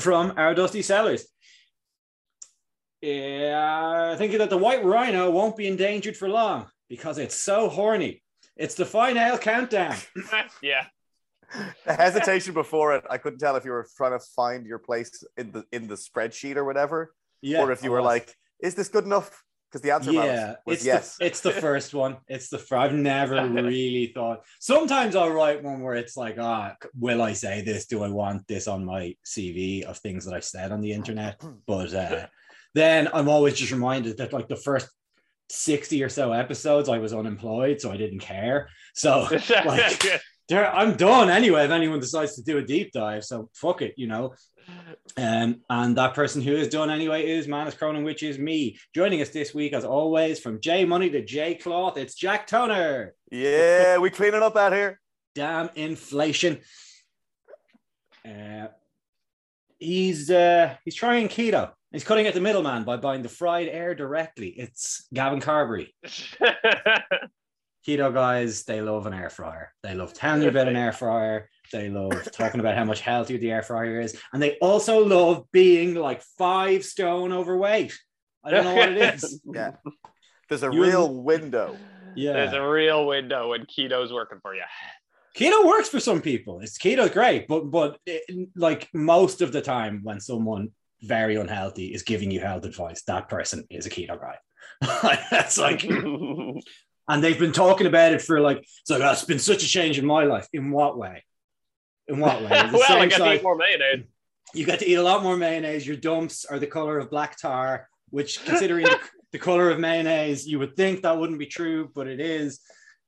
from our Dusty Sellers. Yeah, thinking that the white rhino won't be endangered for long because it's so horny. It's the final countdown. yeah. The hesitation before it, I couldn't tell if you were trying to find your place in the in the spreadsheet or whatever, Yeah, or if you were oh. like, "Is this good enough?" Because the answer yeah, was it's yes. the it's the first one. It's the fir- I've never really thought. Sometimes I'll write one where it's like, ah, will I say this? Do I want this on my CV of things that I've said on the internet? But uh, then I'm always just reminded that like the first sixty or so episodes, I was unemployed, so I didn't care. So like, there, I'm done anyway. If anyone decides to do a deep dive, so fuck it, you know. Um, and that person who is done anyway is Manus Cronin, which is me. Joining us this week, as always, from J Money to J Cloth, it's Jack Toner. yeah, we cleaning up out here. Damn inflation. Uh, he's uh, he's trying keto. He's cutting out the middleman by buying the fried air directly. It's Gavin Carberry. Keto guys, they love an air fryer. They love telling you about an air fryer. They love talking about how much healthier the air fryer is. And they also love being like five stone overweight. I don't know what it is. Yeah, there's a You- real window. Yeah. There's a real window when keto's working for you. Keto works for some people. It's keto's great, but but it, like most of the time when someone very unhealthy is giving you health advice, that person is a keto guy. That's like and they've been talking about it for like it's like "Oh, it's been such a change in my life. In what way? In what way? Well, I get to eat more mayonnaise. you get to eat a lot more mayonnaise. Your dumps are the color of black tar, which, considering the, the color of mayonnaise, you would think that wouldn't be true, but it is.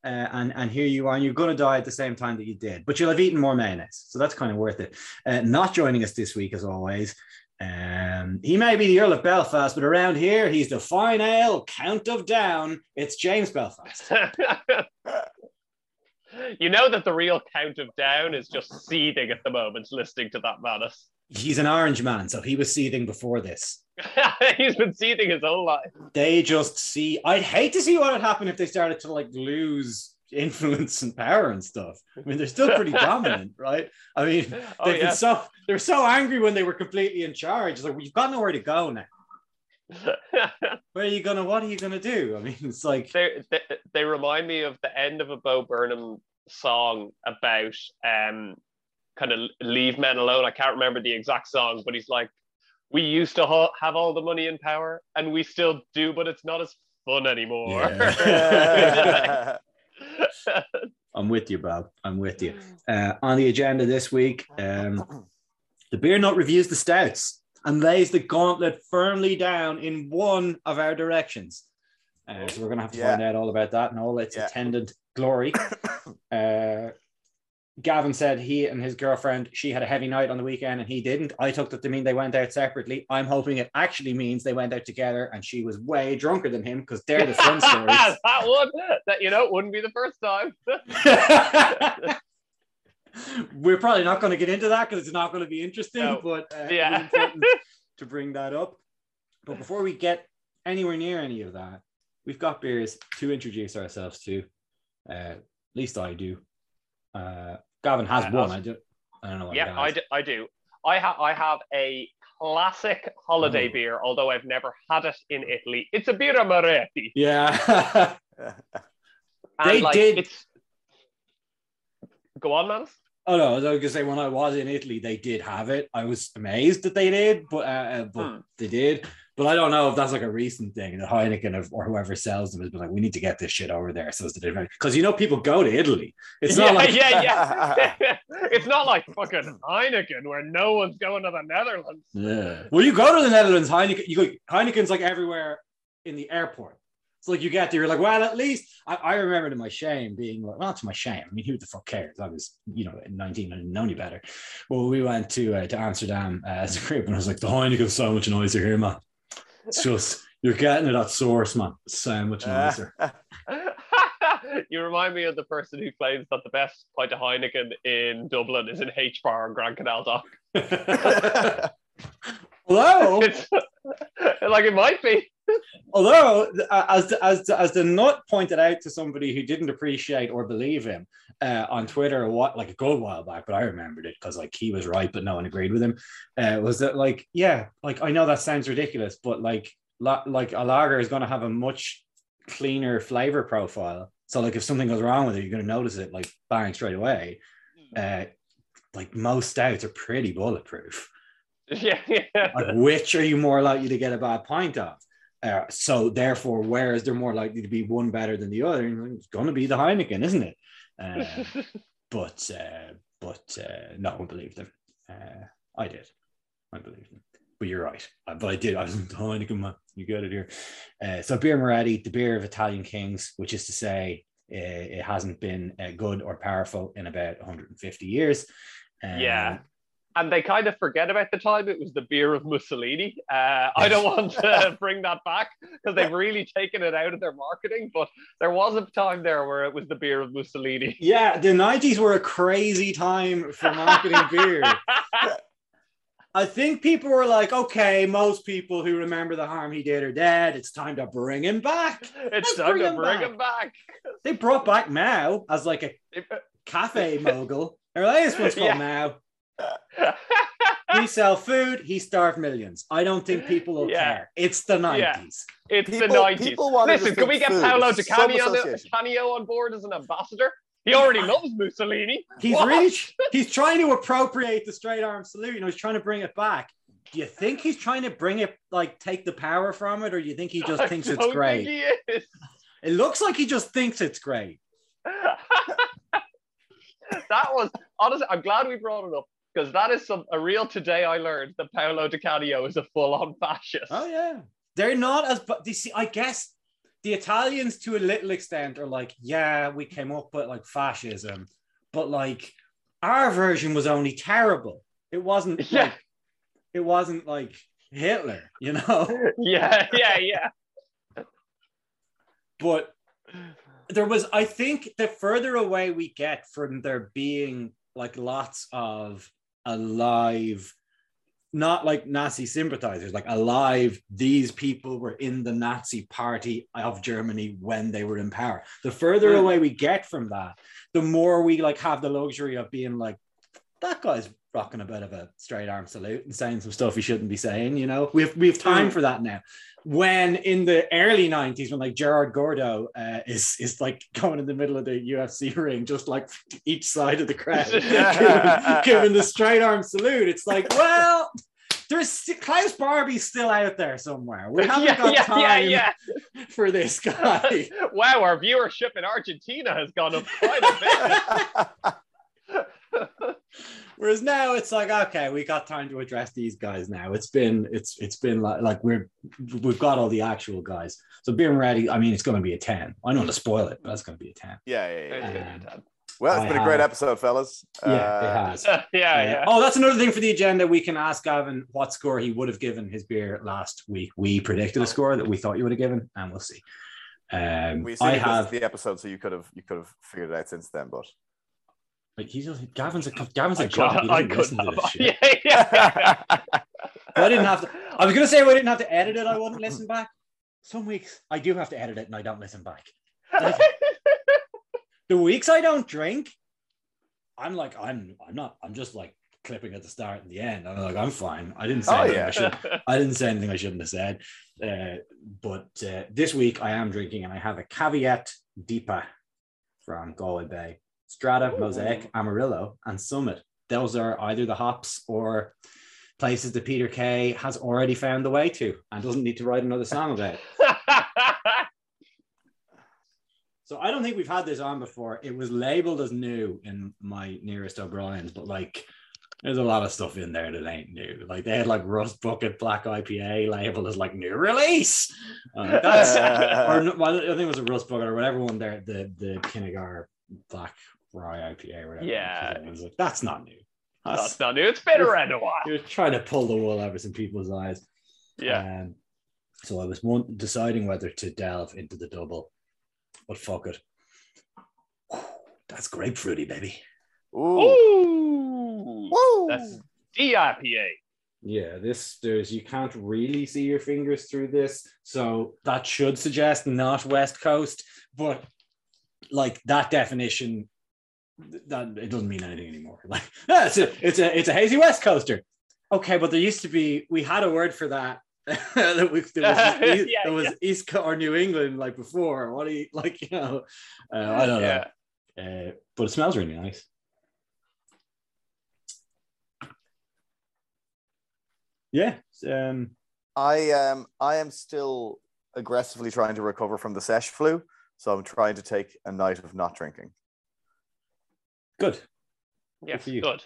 Uh, and and here you are, and you're going to die at the same time that you did, but you'll have eaten more mayonnaise, so that's kind of worth it. Uh, not joining us this week, as always. Um, he may be the Earl of Belfast, but around here, he's the fine ale count of down. It's James Belfast. you know that the real count of down is just seething at the moment, listening to that madness. He's an orange man, so he was seething before this. He's been seething his whole life. they just see i'd hate to see what would happen if they started to like lose influence and power and stuff i mean they're still pretty dominant right i mean oh, they've Oh, been so they're so angry when they were completely in charge it's like we've got nowhere to go now where are you gonna what are you gonna do i mean it's like they, they, they remind me of the end of a Bo Burnham song about um kind of leave men alone. I can't remember the exact song, but he's like, we used to ha- have all the money and power, and we still do, but it's not as fun anymore. Yeah. i'm with you bob i'm with you uh, on the agenda this week um the beer nut reviews the stouts and lays the gauntlet firmly down in one of our directions. Uh, so we're going to have to Yeah. find out all about that and all its Yeah. attendant glory. Uh, Gavin said he and his girlfriend, she had a heavy night on the weekend and he didn't. I took that to mean they went out separately. I'm hoping it actually means they went out together and she was way drunker than him because they're the fun stories. that would that you know wouldn't be the first time. We're probably not going to get into that because it's not going to be interesting, No. but uh, Yeah. important to bring that up. But before we get anywhere near any of that, we've got beers to introduce ourselves to. Uh, at least I do. Uh, Gavin has one. I do. I don't know yeah, I do, I do. I have I have a classic holiday Oh. beer, although I've never had it in Italy. It's a Birra Moretti. Yeah. They like, did- It's... Go on, man. oh no, I was going to say when I was in Italy, they did have it. I was amazed that they did, but uh, uh, but Hmm. they did. But I don't know if that's like a recent thing. The Heineken of, or whoever sells them has been like, we need to get this shit over there. So because you know people go to Italy. It's yeah, not like yeah, yeah. it's not like fucking Heineken where no one's going to the Netherlands. Yeah. Well, you go to the Netherlands, Heineken. You go, Heineken's like everywhere in the airport. It's like you get there, you're like, well, at least I, I remember to my shame being like, well, not to my shame. I mean, who the fuck cares? I was, you know, 19, I didn't know any better. Well, we went to uh, to Amsterdam uh, as a group, and I was like, the Heineken's so much nicer here, man. It's just you're getting it at source, man. It's so much nicer. you remind me of the person who claims that the best pint of Heineken in Dublin is in H Bar on Grand Canal Dock. Although, It's like it might be. Although uh, as the, as as the nut pointed out to somebody who didn't appreciate or believe him, uh, on Twitter what like a good while back, but I remembered it because like he was right, but no one agreed with him. Uh, was that like yeah, like I know that sounds ridiculous, but like la- like a lager is going to have a much cleaner flavor profile. So like if something goes wrong with it, you're going to notice it like bang straight away. Uh, like most stouts are pretty bulletproof. yeah, yeah. Like which are you more likely to get a bad pint of? Uh, so therefore, where is there more likely to be one better than the other? It's going to be the Heineken, isn't it? Uh, but uh, but uh, no one believed them. Uh, I did. I believed them. But you're right. Uh, But I did. I was the Heineken man. You get it here. Uh, so Birra Moretti, the beer of Italian kings, which is to say, uh, it hasn't been uh, good or powerful in about 150 years. Um, Yeah. And they kind of forget about the time it was the beer of Mussolini. Uh, I don't want to bring that back because they've really taken it out of their marketing, but there was a time there where it was the beer of Mussolini. Yeah, the 90s were a crazy time for marketing beer. I think people were like, okay, most people who remember the harm he did are dead. It's time to bring him back. it's Let's time bring to him bring back. him back. They brought back Mao as like a cafe mogul. They're like, this one's called Yeah. Mao. We sell food. He starved millions. I don't think people will Yeah. care. It's the 90s. Yeah. It's People- the 90s. people wanted Listen, can we get food. Paolo Some Di on, association. Canio on board as an ambassador? He already loves Mussolini. He's What? really he's trying to appropriate the straight arm salute. You know, he's trying to bring it back. Do you think he's trying to bring it like take the power from it, or do you think he just I thinks it's don't great? think he is. It looks like he just thinks it's great. that was honestly, I'm glad we brought it up because that is some a real today I learned that Paolo Di Canio is a full-on fascist. Oh yeah, they're not as but you see. I guess the Italians to a little extent are like, yeah, we came up with like fascism, but like our version was only terrible. It wasn't Yeah. like it wasn't like Hitler, you know. yeah, yeah, yeah. but there was i think the further away we get from there being like lots of alive not like nazi sympathizers like alive these people were in the nazi party of germany when they were in power. The further away we get from that the more we like have the luxury of being like that guy's rocking a bit of a straight arm salute and saying some stuff he shouldn't be saying you know? We have we have time for that now. When in the early 90s when like Gerard Gordeau uh, is is like going in the middle of the UFC ring just like each side of the crowd giving, giving the straight arm salute it's like well there's Klaus Barbie's still out there somewhere. We haven't yeah, got yeah, time yeah, for this guy. Wow, our viewership in Argentina has gone up quite a Whereas now it's like, okay, we got time to address these guys now. It's been it's it's been like like we're we've got all the actual guys. So being ready, I mean, it's going to be a ten. I don't want to spoil it, but it's going to be a ten. yeah, yeah, bit. yeah. Um, Well, it's I been a great episode, fellas. Yeah, Uh, it has. yeah, yeah. Oh, that's another thing for the agenda. We can ask Gavin what score he would have given his beer last week. We predicted a score that we thought you would have given, and we'll see. Um, We assume I have the episode, so you could have you could have figured it out since then. But like he's just, Gavin's a Gavin's a I job. could, He I doesn't could listen to this shit. Yeah, yeah. I didn't have to. I was gonna say I didn't have to edit it, I wouldn't listen back. Some weeks I do have to edit it, and I don't listen back. The weeks I don't drink, I'm like I'm I'm not. I'm just like clipping at the start and the end. I'm like I'm fine. I didn't say Oh, anything yeah. I should. I didn't say anything I shouldn't have said. Uh, but uh, this week I am drinking, and I have a caveat DIPA from Galway Bay, Strata, Ooh. Mosaic, Amarillo, and Summit. Those are either the hops or places that Peter Kay has already found the way to and doesn't need to write another song about. So I don't think we've had this on before. It was labeled as new in my nearest O'Brien's, but like there's a lot of stuff in there that ain't new. Like they had like Rust Bucket Black IPA labeled as like new release. Uh, that's or well, I think it was a Rust Bucket or whatever one there, the the Kinnegar Black Rye IPA or whatever. Yeah. It was like, that's not new. That's, That's not new. It's been around a while. you're trying to pull the wool over some people's eyes. Yeah. Um, so I was one, deciding whether to delve into the double, but fuck it. That's grapefruity, baby. ooh, Ooh. Woo. That's DIPA. Yeah, this there's you can't really see your fingers through this, so that should suggest not West Coast, but like that definition that it doesn't mean anything anymore. Like ah, it's a it's a it's a hazy West Coaster. Okay, but there used to be we had a word for that. that we, there was, Yeah, east, there was yeah. East Co- or New England like before. What do you like? You know, uh, I don't know. Uh, but it smells really nice. Yeah. Um, I um I am still aggressively trying to recover from the sesh flu, so I'm trying to take a night of not drinking. Good. Yes, for you. good.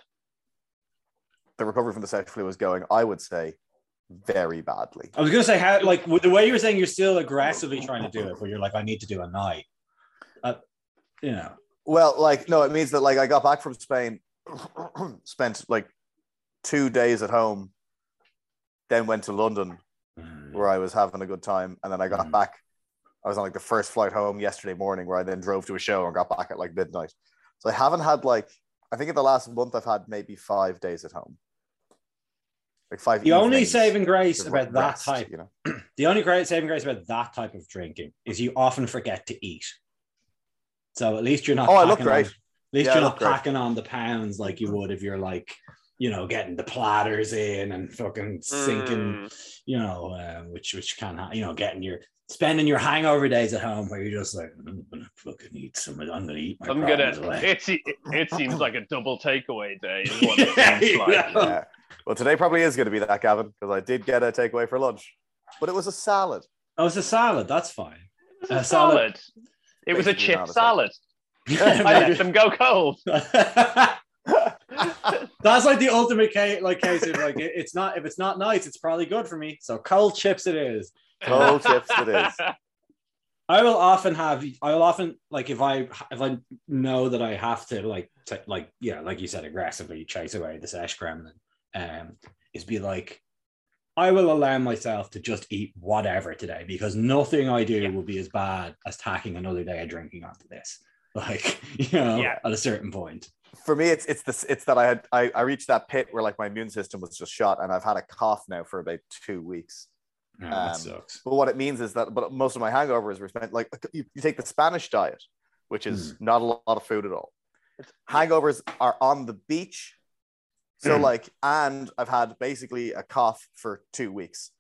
The recovery from the sesh flu is going, I would say, very badly. I was gonna say how like with the way you were saying you're still aggressively trying to do it, but you're like, I need to do a night. Uh, you know. Well, like no, it means that like I got back from Spain, spent like two days at home, then went to London where I was having a good time, and then I got Mm. back. I was on like the first flight home yesterday morning, where I then drove to a show and got back at like midnight. So I haven't had like I think in the last month I've had maybe five days at home, like five. The only saving grace to about that type, you know. the only great saving grace about that type of drinking is you often forget to eat. So at least you're not. Oh, I look packing on- great. at least Yeah, you're look not great. packing on the pounds like you would if you're like, you know, getting the platters in and fucking sinking, Mm. you know, uh, which which can ha- you know, getting your spending your hangover days at home where you're just like, I'm gonna fucking eat some. I'm gonna eat my I'm gonna. away. It, it seems like a double takeaway day. Is what Yeah, seems like. yeah. Yeah. Well, today probably is going to be that, Gavin, because I did get a takeaway for lunch, but it was a salad. Oh, it's a salad. That's fine. It was A a salad. salad. It was a chip not a salad. I let them go cold. That's like the ultimate case, like case of like it- it's not if it's not nice, it's probably good for me. So cold chips it is. Cold chips it is. I will often have I will often like if I if I know that I have to like to, like yeah like you said aggressively chase away the sesh gremlin um is be like I will allow myself to just eat whatever today because nothing I do Yeah. will be as bad as tacking another day of drinking onto this like you know Yeah. at a certain point For me, it's it's this it's that I had I, I reached that pit where like my immune system was just shot, and I've had a cough now for about two weeks. Yeah, that Um, sucks But what it means is that, but most of my hangovers were spent like you, you take the Spanish diet, which is Hmm. not a lot of food at all. Hangovers are on the beach. So, Hmm. like, and I've had basically a cough for two weeks.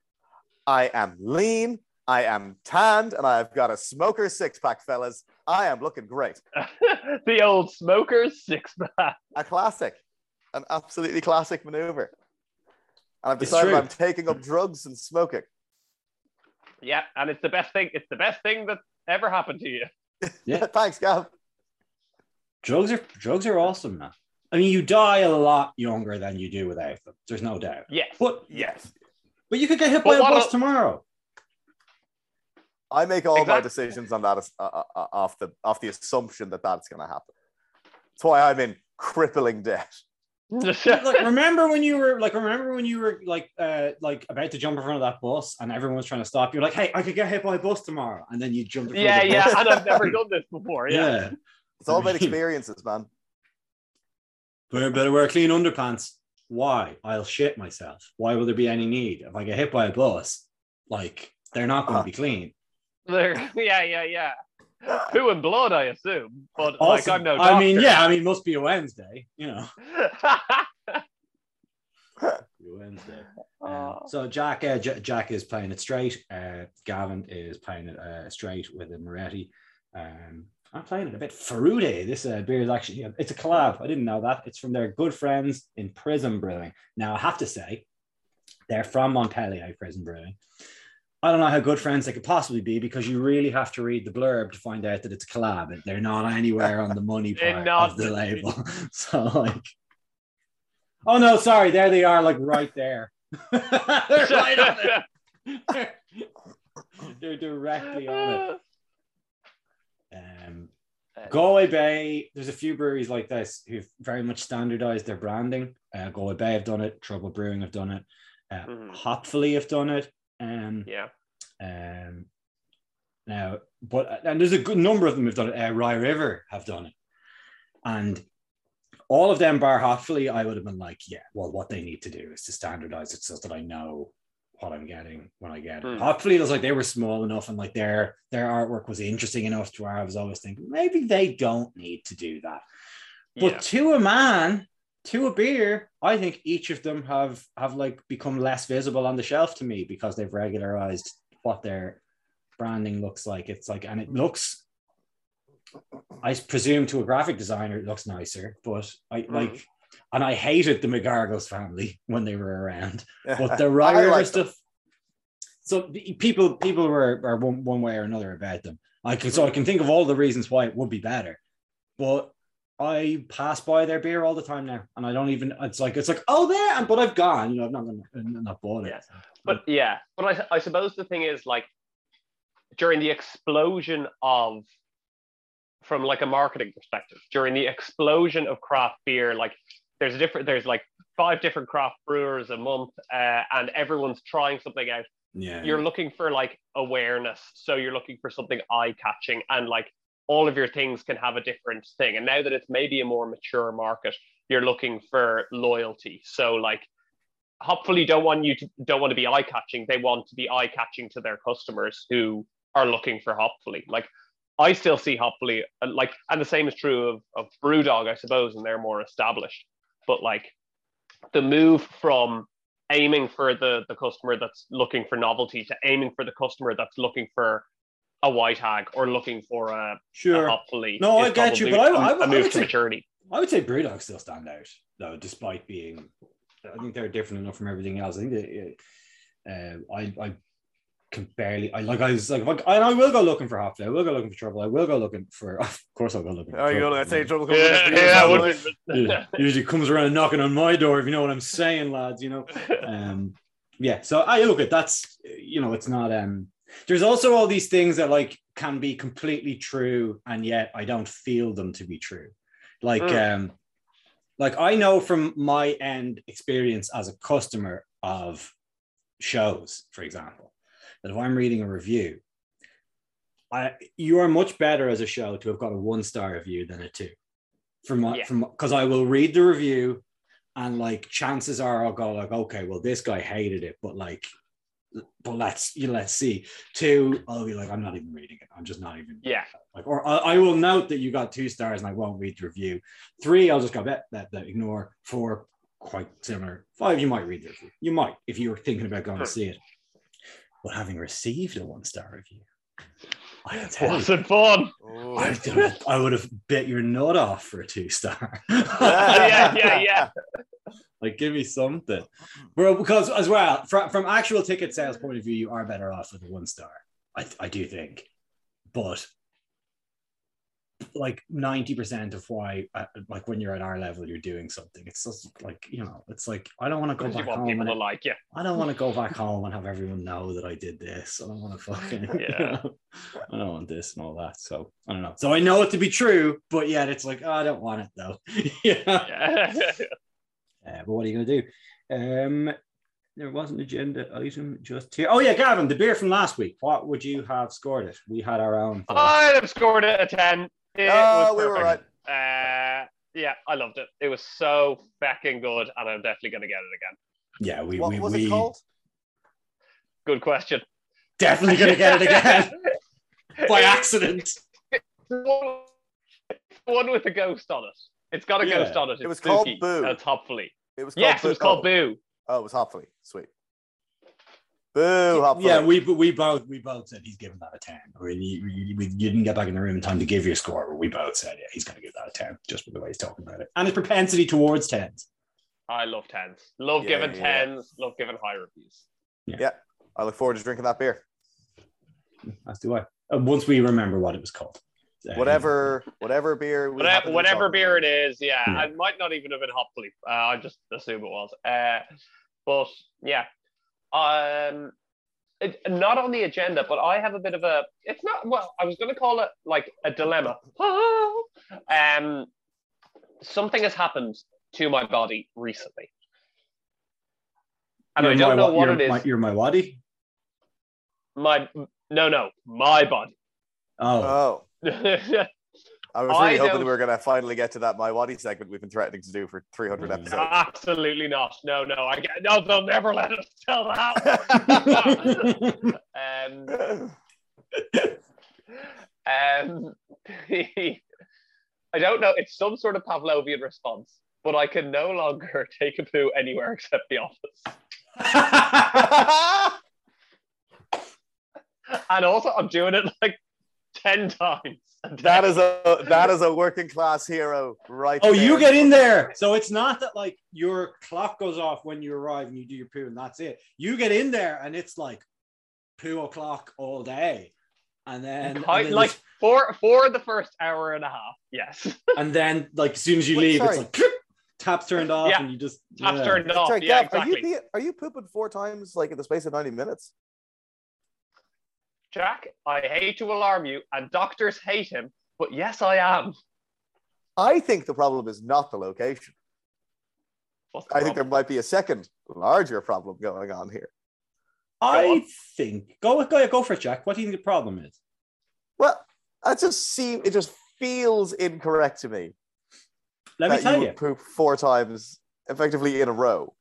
I am lean, I am tanned, and I've got a smoker six pack, fellas. I am looking great. the old smoker six pack. A classic, an absolutely classic maneuver. And I've It's decided. I'm taking up drugs and smoking. Yeah, and it's the best thing. It's the best thing that ever happened to you. Yeah. Thanks, Gav. drugs are drugs are awesome man I mean you die a lot younger than you do without them there's no doubt Yes. but Yes. but you could get hit But by a what bus a- tomorrow I make all my decisions on that uh, uh, uh, off the off the assumption that that's going to happen. That's why I'm in crippling debt. Like remember when you were like remember when you were like uh like about to jump in front of that bus and everyone was trying to stop you like hey I could get hit by a bus tomorrow and then you jumped in front yeah, of the yeah, bus and I've never done this before. Yeah. yeah It's all about experiences, man. better, better wear clean underpants why I'll shit myself why will there be any need if I get hit by a bus like they're not going to Uh-huh. be clean There, yeah, yeah, yeah. Poo and blood, I assume. But like, I'm no. Doctor. I mean yeah I mean must be a Wednesday you know Wednesday. Um, Oh. so Jack, uh, J- Jack is playing it straight. Uh, Gavin is playing it uh, straight with a Moretti. Um, I'm playing it a bit Ferrude. This uh, beer is actually it's a collab. I didn't know that. It's from their good friends in Prism Brewing. Now I have to say, they're from Montpellier Prism Brewing. I don't know how good friends they could possibly be because you really have to read the blurb to find out that it's a collab. They're not anywhere on the money part of the label. So like, oh no, sorry, there they are, like right there. They're right on it. They're directly on it. Um, Galway Bay, there's a few breweries like this who've very much standardized their branding. Uh, Galway Bay have done it, Trouble Brewing have done it, uh, Mhm. Hopfully have done it. Um, Yeah. um, now, but and there's a good number of them who've done it. Uh, Rye River have done it, and all of them, bar Hopfully, I would have been like, yeah, well, what they need to do is to standardize it so that I know what I'm getting when I get it. Hmm. Hopefully, it was like they were small enough and like their their artwork was interesting enough to where I was always thinking maybe they don't need to do that. But yeah. to a man, to a beer, I think each of them have have like become less visible on the shelf to me because they've regularized what their branding looks like. It's like, and it looks, I presume to a graphic designer, it looks nicer. But I Mm. like, and I hated the McGargles family when they were around. But the River like them. stuff. So people people were are one, one way or another about them. I can so I can think of all the reasons why it would be better, but I pass by their beer all the time now, and I don't even. It's like it's like oh there, and but I've gone. You know, I've not gonna I've not bought it. Yeah. But yeah, but I, I suppose the thing is like during the explosion of from like a marketing perspective, during the explosion of craft beer, like there's a different there's like five different craft brewers a month, uh, and everyone's trying something out. yeah, You're looking for like awareness, so you're looking for something eye catching, and like all of your things can have a different thing. And now that it's maybe a more mature market, you're looking for loyalty. So like hopefully don't want you to don't want to be eye catching. They want to be eye catching to their customers who are looking for Hopefully. Like I still see Hopefully uh, like, and the same is true of of BrewDog, I suppose, and they're more established. But like the move from aiming for the the customer that's looking for novelty to aiming for the customer that's looking for a white hag or looking for a, a sure. Hopefully. No, I get you, probably but I- a- I- I a move would to say- maturity. I would say Brewdog still stand out though, despite being. I think they're different enough from everything else. I think they, uh, I I can barely. I like. I was like, like, and I will go looking for Hopful. I will go looking for trouble. I will go looking for. Of course, I'll go looking. For Oh, you trouble. know, let's say trouble comes Yeah, with yeah, wouldn't? Yeah, usually comes around knocking on my door if you know what I'm saying, lads. You know. Um, yeah. So I look at that's you know it's not. Um, there's also all these things that like can be completely true and yet I don't feel them to be true. Like Mm. um, like I know from my end experience as a customer of shows, for example, that if I'm reading a review, I you are much better as a show to have got a one star review than a two. From my Yeah. from because I will read the review and like chances are I'll go like, okay, well, this guy hated it, but like but let's you know, let's see. Two, I'll be like, I'm not even reading it. I'm just not even Yeah. like, or I, I will note that you got two stars and I won't read the review. Three, I'll just go bet that, that ignore. Four, quite similar. Five, you might read the review. You might if you were thinking about going to see it. But having received a one star review, I can tell Wasn't fun. Ooh. I, would have- I would have bit your nut off for a two star. yeah, yeah, yeah. Like, give me something, bro. Because as well, from, from actual ticket sales point of view, you are better off with a one star. I, I do think, but like ninety percent of why, uh, like when you're at our level, you're doing something. It's just like you know, it's like I don't want to go you back home. people And, like you. I don't want to go back home and have everyone know that I did this. I don't want to fucking. you Yeah. know, I don't want this and all that. So I don't know. So I know it to be true, but yet it's like oh, I don't want it though. yeah. Yeah. Uh, but what are you going to do? Um, there was an agenda item just here. Oh yeah, Gavin, the beer from last week. What would you have scored it? We had our own. I'd have scored it a 10. It Oh, was we were right. perfect. Uh, yeah, I loved it. It was so fucking good, and I'm definitely going to get it again. yeah, we What we, was we it called? Good question. definitely going to get it again by accident. One one with a ghost on it. It's got a Yeah. ghost on it. It's It was called Boo. and It's hopefully. It was called Yes, it was called oh. Boo. Oh, it was Hopefully. Sweet. Boo, Hopefully. Yeah, we we both we both said he's giving that a ten. Or you, you, we- you didn't get back in the room in time to give you a score, but we both said yeah, he's going to give that a ten just with the way he's talking about it and his propensity towards tens. I love tens. Love Yeah, giving yeah. tens. Love giving high reviews. Yeah i look forward to drinking that beer. As do I. Uh, once we remember what it was called. Uh, Whatever, whatever beer. we Whatever, whatever beer about. it is, yeah, Yeah. it might not even have been hopefully. Uh, I just assume it was. Uh, but yeah, um, it, not on the agenda, but I have a bit of a. It's not well. I was going to call it like a dilemma. um, something has happened to my body recently, and I You're don't my know what you're it is. My, you're my waddy. My no, no, my body. Oh, Oh, I was I really hoping we were going to finally get to that My Waddy segment we've been threatening to do for 300 Mm. episodes. Absolutely not. No, no. I get, no. They'll never let us tell that. um, um, I don't know. It's some sort of Pavlovian response, but I can no longer take a poo anywhere except the office. And also, I'm doing it like ten times. A day. that is a that is a working class hero, right? oh, you get in there. So it's not that like your clock goes off when you arrive and you do your poo and that's it. You get in there and it's like poo o'clock all day. And then, and then like for for the first hour and a half. Yes, and then like as soon as you Wait, leave, sorry. it's like taps turned off Yeah. and you just taps yeah. turned off. Sorry, yeah, Gav, are you are you pooping four times like in the space of ninety minutes? Jack, I hate to alarm you, and doctors hate him, but yes, I am. I think the problem is not the location. The I think there might be a second larger problem going on here. I on. think go go go for it, Jack. What do you think the problem is? Well, that just seem it just feels incorrect to me. Let me tell would you. poop four times effectively in a row.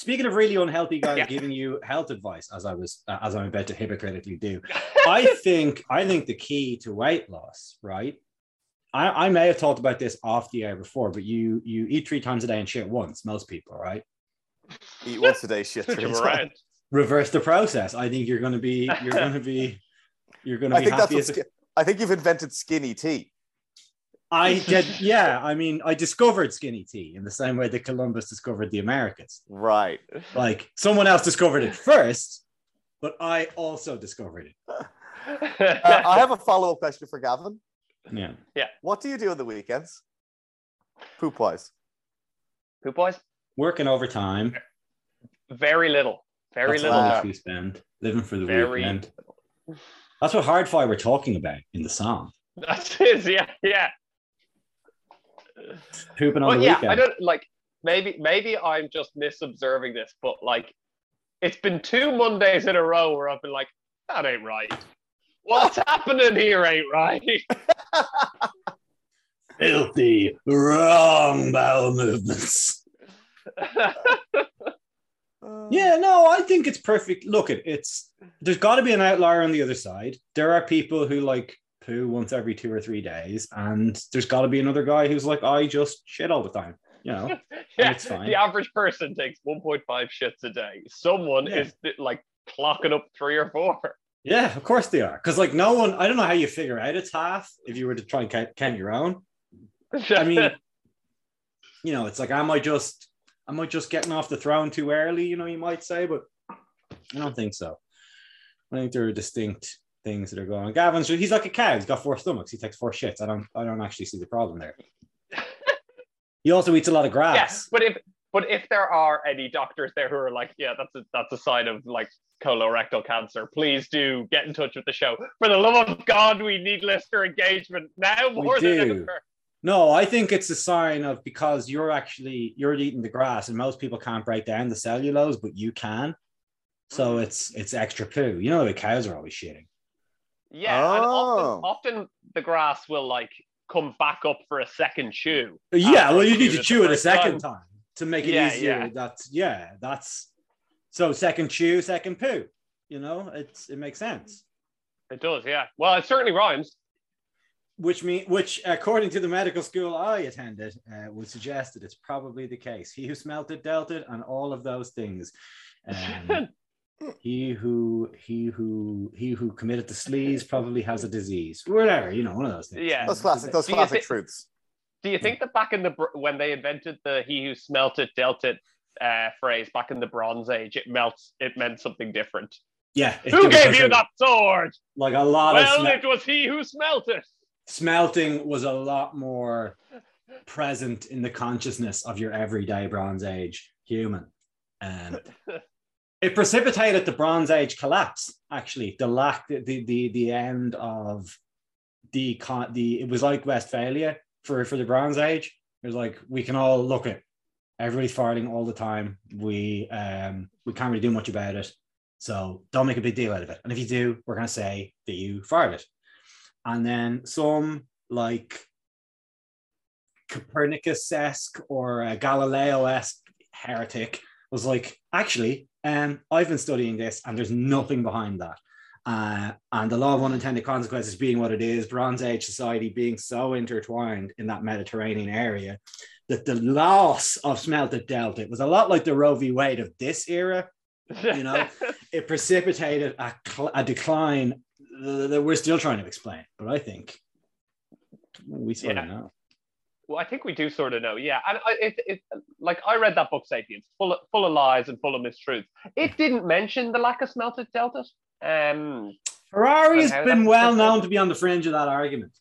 Speaking of really unhealthy guys Yeah. giving you health advice, as I was uh, as I'm about to hypocritically do, I think I think the key to weight loss, right? I, I may have talked about this off the air before, but you you eat three times a day and shit once. Most people, right? Eat once a day, shit three times. around. Reverse the process. I think you're going to be you're going to be you're going to I be think that's happy. what As, ski- I think you've invented skinny tea. I did, yeah. I mean, I discovered skinny tea in the same way that Columbus discovered the Americas. Right. Like someone else discovered it first, but I also discovered it. Uh, I have a follow up question for Gavin. Yeah. Yeah. What do you do on the weekends? Poop wise. Poop boys, Working overtime. very little, very That's little. all we spend. Living for the Very weekend. That's what hard fire we're talking about in the song. That's it. Yeah, yeah. Pooping on But the yeah, weekend. I don't like. Maybe maybe I'm just misobserving this, but like, it's been two Mondays in a row where I've been like, that ain't right. What's happening here ain't right. Filthy, wrong bowel movements. Yeah, no, I think it's perfect. Look, it it's there's got to be an outlier on the other side. There are people who like poo once every two or three days, and there's got to be another guy who's like, I just shit all the time. You know, yeah, it's fine. the average person takes 1.5 shits a day. Someone Yeah. is like clocking up three or four. yeah, of course they are. Because like no one, I don't know how you figure out it's half if you were to try and count, count your own. I mean, you know, it's like, am I just, am I just getting off the throne too early? You know, you might say, but I don't think so. I think there are a distinct things that are going. on. Gavin's he's like a cow. He's got four stomachs. He takes four shits. I don't, I don't actually see the problem there. He also eats a lot of yeah, grass. but if but if there are any doctors there who are like, yeah, that's a that's a sign of like colorectal cancer, please do get in touch with the show. For the love of God, we need listener engagement now more than do. ever. No, I think it's a sign of because you're actually you're eating the grass, and most people can't break down the cellulose, but you can. So Mm. it's it's extra poo. You know the cows are always shitting. Yeah, and Oh. often, often the grass will like come back up for a second chew. Yeah, well, you you need to chew it a second time. time to make it Yeah, easier. yeah. That's yeah, that's so second chew, second poo. You know, it's it makes sense. It does, yeah. Well, it certainly rhymes. Which mean which, according to the medical school I attended, uh, would suggest that it's probably the case. He who smelt it dealt it, and all of those things. Um, he who he who he who committed the sleaze probably has a disease. Whatever, you know, one of those things. Yeah. Those classic, those Do classic thi- truths. Do you think that back in the when they invented the "he who smelt it dealt it" uh, phrase back in the Bronze Age, it melts it meant something different? Yeah. Who gave you a- that sword? Like a lot Well, of sme- it was he who smelt it. smelting was a lot more present in the consciousness of your everyday Bronze Age human. And it precipitated the Bronze Age collapse, actually. The lack, the the the, end of the the it was like Westphalia for, for the Bronze Age. It was like we can all look at everybody's farting all the time. We um we can't really do much about it. So don't make a big deal out of it. And if you do, we're gonna say that you farted. It. And then some like Copernicus-esque or uh, Galileo-esque heretic was like, actually, um, I've been studying this and there's nothing behind that. Uh, and the law of unintended consequences being what it is, Bronze Age society being so intertwined in that Mediterranean area that the loss of smelted delta was a lot like the Roe v. Wade of this era. You know, it precipitated a, cl- a decline that we're still trying to explain. But I think we sort Yeah. of know. Well, I think we do sort of know, yeah. And I, it, it, like I read that book, *Sapiens*, full of, full of lies and full of mistruths. It didn't mention the lack of smelted deltas. Um, Harari has been well known to be on the fringe of that argument.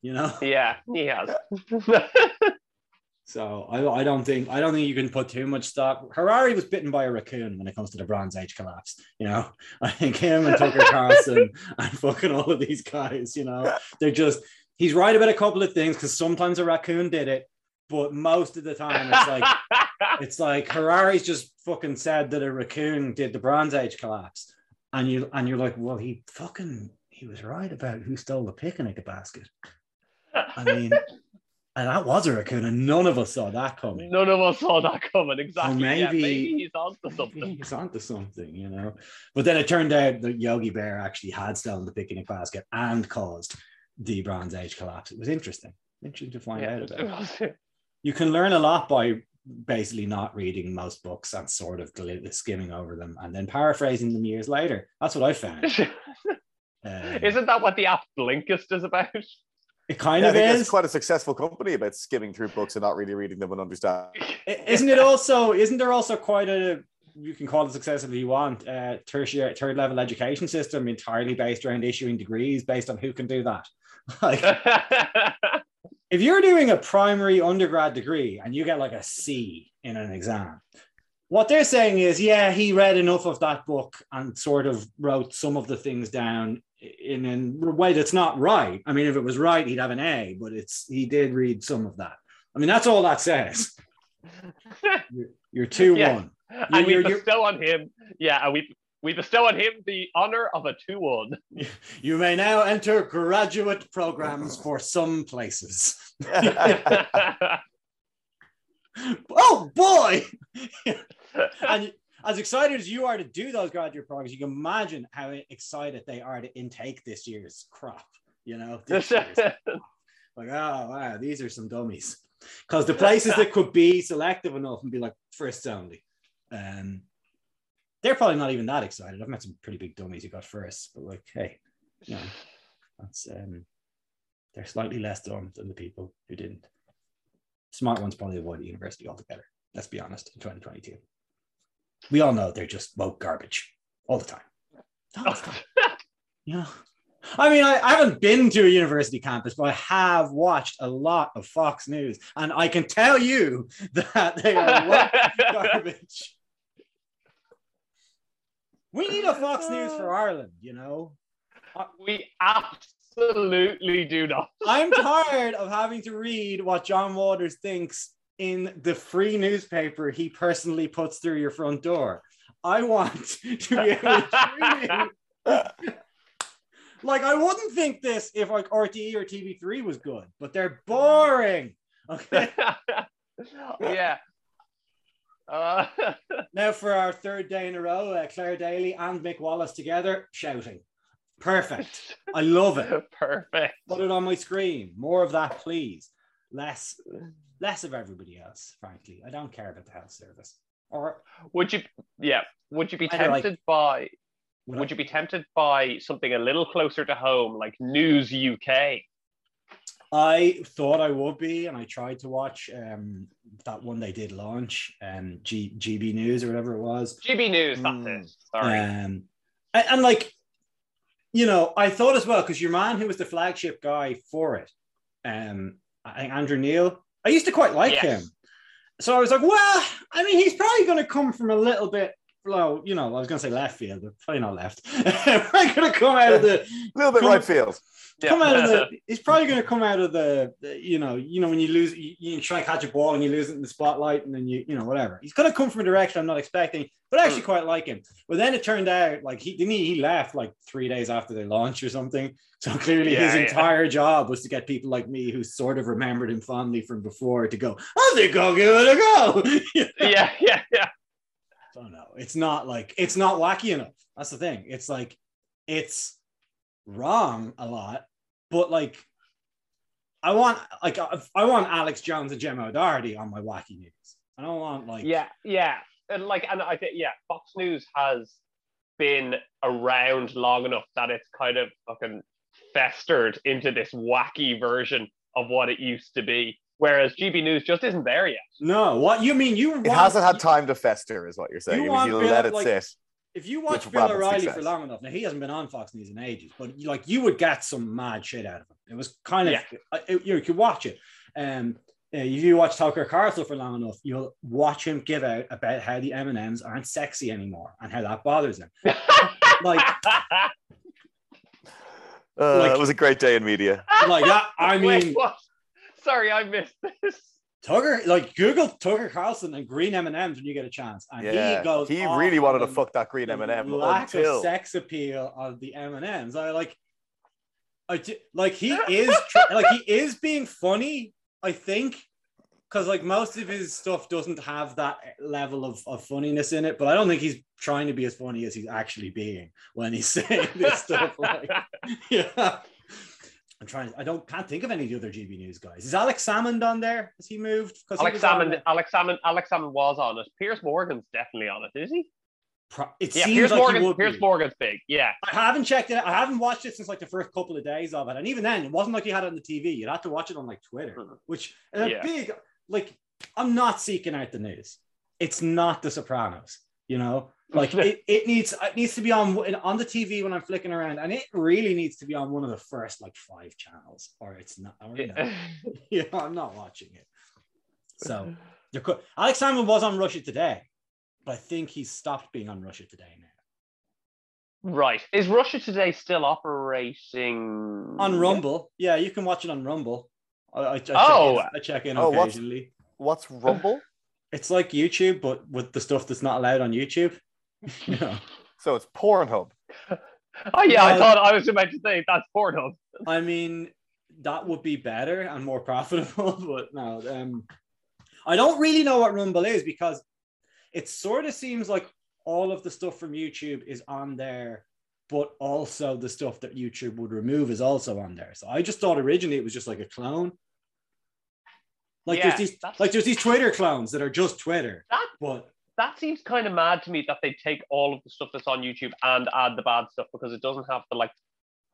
You know, yeah, he has. so I, I don't think I don't think you can put too much stock. Harari was bitten by a raccoon when it comes to the Bronze Age collapse. You know, I think him and Tucker Carlson and fucking all of these guys. You know, they're just he's right about a couple of things because sometimes a raccoon did it, but most of the time it's like it's like Harari's just fucking said that a raccoon did the Bronze Age collapse, and you and you're like, well, he fucking he was right about who stole the picnic basket. I mean, and that was a raccoon, and none of us saw that coming. None of us saw that coming. Exactly. yeah, maybe- maybe he's onto something. He's onto something, you know. But then it turned out that Yogi Bear actually had stolen the picnic basket and caused the Bronze Age collapse. It was interesting. Interesting to find out about. You can learn a lot by basically not reading most books and sort of gl- skimming over them and then paraphrasing them years later. That's what I found. Um, Isn't that what the app Blinkist is about? it kind Yeah, I of think is. that's quite a successful company about skimming through books and not really reading them and understand. I- Isn't it also? Isn't there also quite a? You can call it success if you want. Uh, tertiary, third level education system entirely based around issuing degrees based on who can do that. Like, if you're doing a primary undergrad degree and you get like a C in an exam, what they're saying is, yeah, he read enough of that book and sort of wrote some of the things down in a way that's not right. I mean, if it was right, he'd have an A, but it's he did read some of that. I mean, that's all that says. You're, you're two Yeah. one. and we bestow on him, yeah, and we we bestow on him the honor of a two-one. You may now enter graduate programs for some places. oh boy! and as excited as you are to do those graduate programs, you can imagine how excited they are to intake this year's crop. You know, like, oh wow, these are some dummies. Because the places that could be selective enough and be like first only, um, they're probably not even that excited. I've met some pretty big dummies who got first, but like, hey, you know, that's um, they're slightly less dumb than the people who didn't. Smart ones probably avoid the university altogether. Let's be honest. In 2022, we all know they're just woke garbage all the time. All the time. Know, I mean, I, I haven't been to a university campus, but I have watched a lot of Fox News, and I can tell you that they are woke garbage. We need a Fox News for uh, Ireland, you know. Uh, we absolutely do not. I'm tired of having to read what John Waters thinks in the free newspaper he personally puts through your front door. I want to be able to like I wouldn't think this if like RTE or TV3 was good, but they're boring. Okay. yeah. Uh, now for our third day in a row, uh, Clare Daly and Mick Wallace together shouting. Perfect. I love it. perfect. Put it on my screen. More of that, please. Less, less of everybody else. Frankly, I don't care about the health service. Or Would you? Yeah. Would you be Either, like- tempted by? would Would I- you be tempted by something a little closer to home, like News UK? I thought I would be, and I tried to watch um, that one they did launch, um, G- GB News or whatever it was. GB News. That's Mm. it. Sorry. Um, and, and like, you know, I thought as well because your man who was the flagship guy for it, um, I think Andrew Neil, I used to quite like Yes. him. So I was like, well, I mean, he's probably going to come from a little bit. Well, you know, I was going to say left field, but probably not left. probably going to come out of the A little bit Come- right field. come out of the he's probably going to come out of the, the- you know you know when you lose you, you try and catch a ball and you lose it in the spotlight and then you you know whatever he's going to come from a direction i'm not expecting but I actually mm. quite like him but then it turned out like he didn't he, he left like three days after they launched or something so clearly Yeah, his yeah. entire job was to get people like me who sort of remembered him fondly from before to go i think i'll give it a go You know? yeah, yeah, yeah. I don't know. It's not like it's not wacky enough. That's the thing. It's like it's wrong a lot, but like I want like I want Alex Jones and Gemma O'Doherty on my wacky news. I don't want like Yeah, yeah, and like, and I think yeah, Fox News has been around long enough that it's kind of fucking festered into this wacky version of what it used to be. Whereas GB News just isn't there yet. no. What you mean? You want, It hasn't had time to fester, is what you're saying. You You, want you Bill- let it like- sit. if you watch with Bill rapid O'Reilly success. for long enough, now he hasn't been on Fox News in ages, but like you would get some mad shit out of him. It was kind of Yeah. uh, it- you could watch it. Um, uh, if you watch Tucker Carlson for long enough, you'll watch him give out about how the M and M's aren't sexy anymore and how that bothers him. Like, Uh, like- it was a great day in media. like that. I mean, Wait, what? Sorry, I missed this. Tucker, like Google Tucker Carlson and green M and M's when you get a chance, and Yeah, he goes. he really wanted to fuck that green M&M lack until of sex appeal of the M and M's. I like, I di- like he is tr- like he is being funny. I think because like most of his stuff doesn't have that level of, of funniness in it, but I don't think he's trying to be as funny as he's actually being when he's saying this stuff. Like, yeah. I'm trying. I don't can't think of any of the other GB News guys. Is Alex Salmond on there? Has he moved? 'Cause he Alex Salmond, Alex Salmond, Alex Salmond was on it. Piers Morgan's definitely on it, is he? Pro- It Yeah, seems Piers like Morgan. Piers be. Morgan's big. Yeah, I haven't checked it. I haven't watched it since like the first couple of days of it, and even then, it wasn't like you had it on the TV. You'd have to watch it on like Twitter, Mhm. which is a Yeah. big like. I'm not seeking out the news. It's not The Sopranos. You know, oh, like it, it needs it needs to be on on the TV when I'm flicking around, and it really needs to be on one of the first like five channels, or it's not. Or, no. yeah. yeah, I'm not watching it. So there could Alex Salmond was on Russia Today, but I think he's stopped being on Russia Today now. right. Is Russia Today still operating On Rumble, yeah, you can watch it on Rumble. I, I, I check Oh. in, I check in Oh, what's- occasionally. what's Rumble? It's like YouTube, but with the stuff that's not allowed on YouTube. you know, so it's Pornhub. Oh yeah, I thought I was about to say that's Pornhub. I mean, that would be better and more profitable, but no. Um, I don't really know what Rumble is because it sort of seems like all of the stuff from YouTube is on there, but also the stuff that YouTube would remove is also on there. So I just thought originally it was just like a clone. Like Yeah, there's these like there's these Twitter clowns that are just Twitter, That but that seems kind of mad to me that they take all of the stuff that's on YouTube and add the bad stuff because it doesn't have the like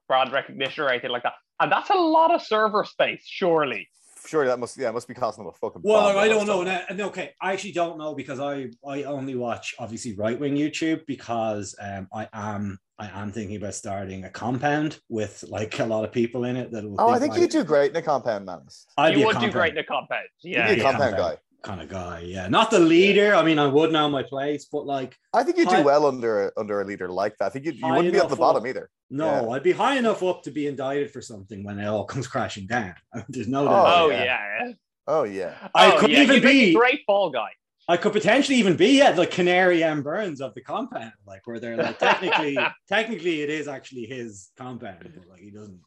brand recognition or anything like that. And that's a lot of server space, surely. Sure, that must yeah, it must be costing them a fucking. Well, bomb I don't know. host No, no, okay, I actually don't know because I I only watch obviously right wing YouTube because um I am I am thinking about starting a compound with like a lot of people in it that will. that. Oh, I think I, you do great in a compound, man. I'd you be a would do great in a compound. Yeah. You'd be a yeah. compound guy. Kind of guy. Yeah, not the leader. I mean, I would know my place, but like I think you do well under under a leader like that. I think you, you wouldn't be at the bottom up. either. no, I'd be high enough up to be indicted for something when it all comes crashing down. There's no. Oh, doubt. Oh yeah. yeah. Oh yeah. I oh, could yeah. even You'd a be- great fall guy. I could potentially even be yeah, like Canary M Burns of the compound, like where they're like technically, technically it is actually his compound, but like he doesn't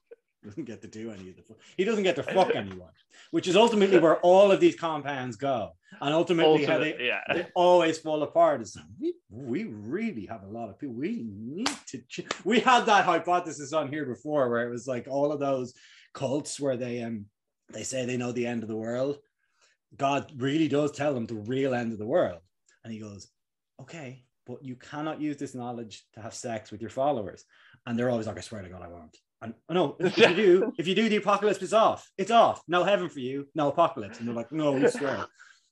doesn't get to do any of the he doesn't get to fuck anyone, which is ultimately where all of these compounds go, and ultimately how they, yeah. they always fall apart. Is we, we really have a lot of people. We need to. Ch- we had that hypothesis on here before, where it was like all of those cults where they um they say they know the end of the world. God really does tell them the real end of the world, and he goes, "Okay, but you cannot use this knowledge to have sex with your followers." And they're always like, "I swear to God, I won't." And oh, no, if you do, if you do, the apocalypse is off. It's off. No heaven for you. No apocalypse. And they're like, "No, we swear."